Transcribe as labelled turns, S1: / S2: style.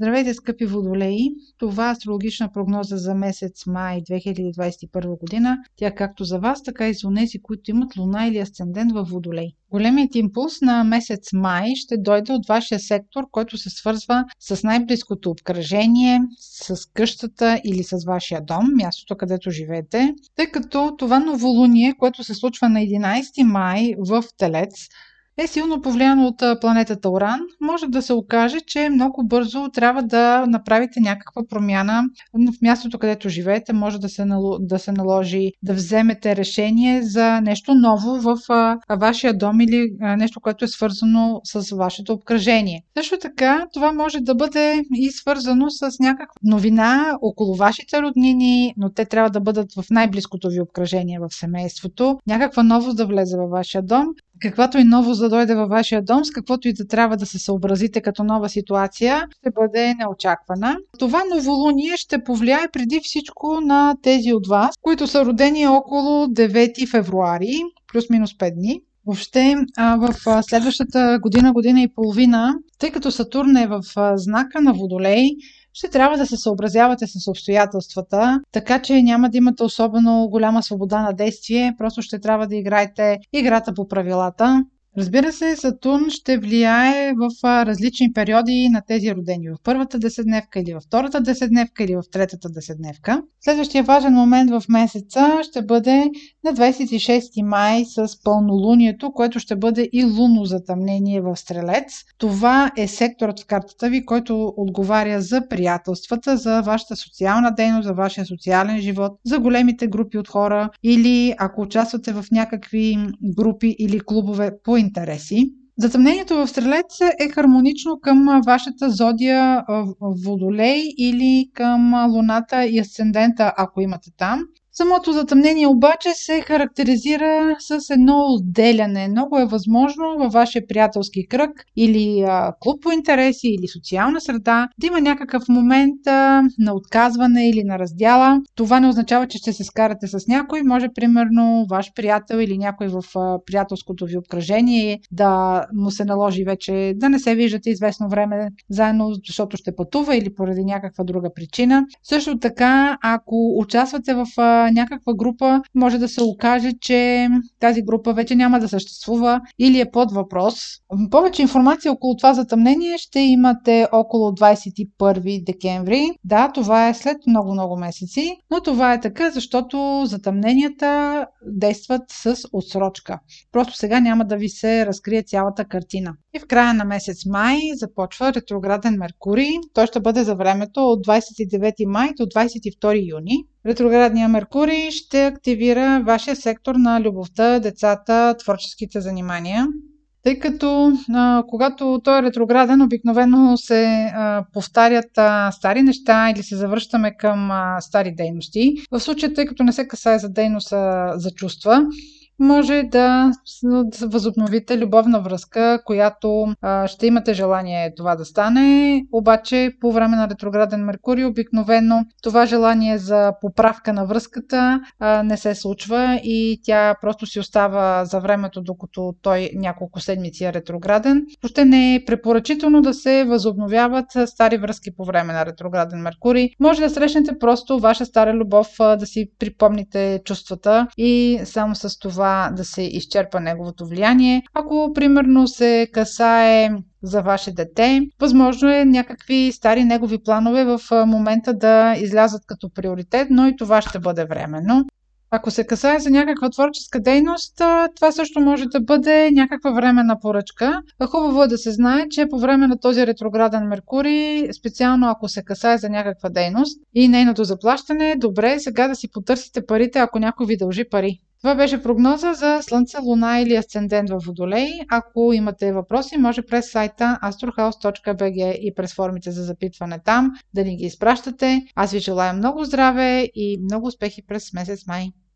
S1: Здравейте, скъпи водолеи! Това е астрологична прогноза за месец май 2021 година. Тя както за вас, така и за тези, които имат луна или асцендент в водолей. Големият импулс на месец май ще дойде от вашия сектор, който се свързва с най-близкото обкръжение, с къщата или с вашия дом, мястото където живеете, тъй като това новолуние, което се случва на 11 май в Телец, е силно повлияно от планетата Оран, може да се окаже, че много бързо трябва да направите някаква промяна в мястото, където живеете. Може да се, да се наложи да вземете решение за нещо ново в вашия дом или нещо, което е свързано с вашето обкръжение. Също така, това може да бъде и свързано с някаква новина около вашите роднини, но те трябва да бъдат в най-близкото ви обкръжение в семейството. Някаква новост да влезе във вашия дом каквато и новост да дойде във вашия дом, с каквото и да трябва да се съобразите като нова ситуация, ще бъде неочаквана. Това новолуние ще повлияе преди всичко на тези от вас, които са родени около 9 февруари, плюс-минус 5 дни. Въобще в следващата година, година и половина, тъй като Сатурн е в знака на Водолей, ще трябва да се съобразявате с обстоятелствата, така че няма да имате особено голяма свобода на действие, просто ще трябва да играете играта по правилата. Разбира се, Сатурн ще влияе в различни периоди на тези родени. В първата десетдневка или във втората десетдневка или в третата десетдневка. Следващия важен момент в месеца ще бъде на 26 май с пълнолунието, което ще бъде и лунно затъмнение в Стрелец. Това е секторът в картата ви, който отговаря за приятелствата, за вашата социална дейност, за вашия социален живот, за големите групи от хора или ако участвате в някакви групи или клубове по интереси. Затъмнението в Стрелец е хармонично към вашата зодия Водолей или към Луната и Асцендента, ако имате там. Самото затъмнение обаче се характеризира с едно отделяне. Много е възможно във вашия приятелски кръг или а, клуб по интереси или социална среда да има някакъв момент а, на отказване или на раздяла. Това не означава, че ще се скарате с някой. Може, примерно, ваш приятел или някой в а, приятелското ви обкръжение да му се наложи вече да не се виждате известно време заедно, защото ще пътува или поради някаква друга причина. Също така, ако участвате в някаква група, може да се окаже, че тази група вече няма да съществува или е под въпрос. Повече информация около това затъмнение ще имате около 21 декември. Да, това е след много-много месеци, но това е така, защото затъмненията действат с отсрочка. Просто сега няма да ви се разкрие цялата картина. И в края на месец май започва ретрограден Меркурий. Той ще бъде за времето от 29 май до 22 юни. Ретроградния Меркурий ще активира вашия сектор на любовта, децата, творческите занимания. Тъй като а, когато той е ретрограден, обикновено се а, повтарят а, стари неща или се завръщаме към а, стари дейности. В случая, тъй като не се касае за дейност, а за чувства, може да възобновите любовна връзка, която а, ще имате желание това да стане, обаче по време на ретрограден Меркурий обикновено това желание за поправка на връзката а, не се случва и тя просто си остава за времето, докато той няколко седмици е ретрограден. Въобще не е препоръчително да се възобновяват стари връзки по време на ретрограден Меркурий. Може да срещнете просто ваша стара любов, да си припомните чувствата и само с това това да се изчерпа неговото влияние. Ако, примерно, се касае за ваше дете. Възможно е някакви стари негови планове в момента да излязат като приоритет, но и това ще бъде временно. Ако се касае за някаква творческа дейност, това също може да бъде някаква временна поръчка. Хубаво е да се знае, че по време на този ретрограден Меркурий, специално ако се касае за някаква дейност и нейното заплащане, добре е сега да си потърсите парите, ако някой ви дължи пари. Това беше прогноза за Слънце, Луна или Асцендент в Водолей. Ако имате въпроси, може през сайта astrohouse.bg и през формите за запитване там да ни ги изпращате. Аз ви желая много здраве и много успехи през месец май.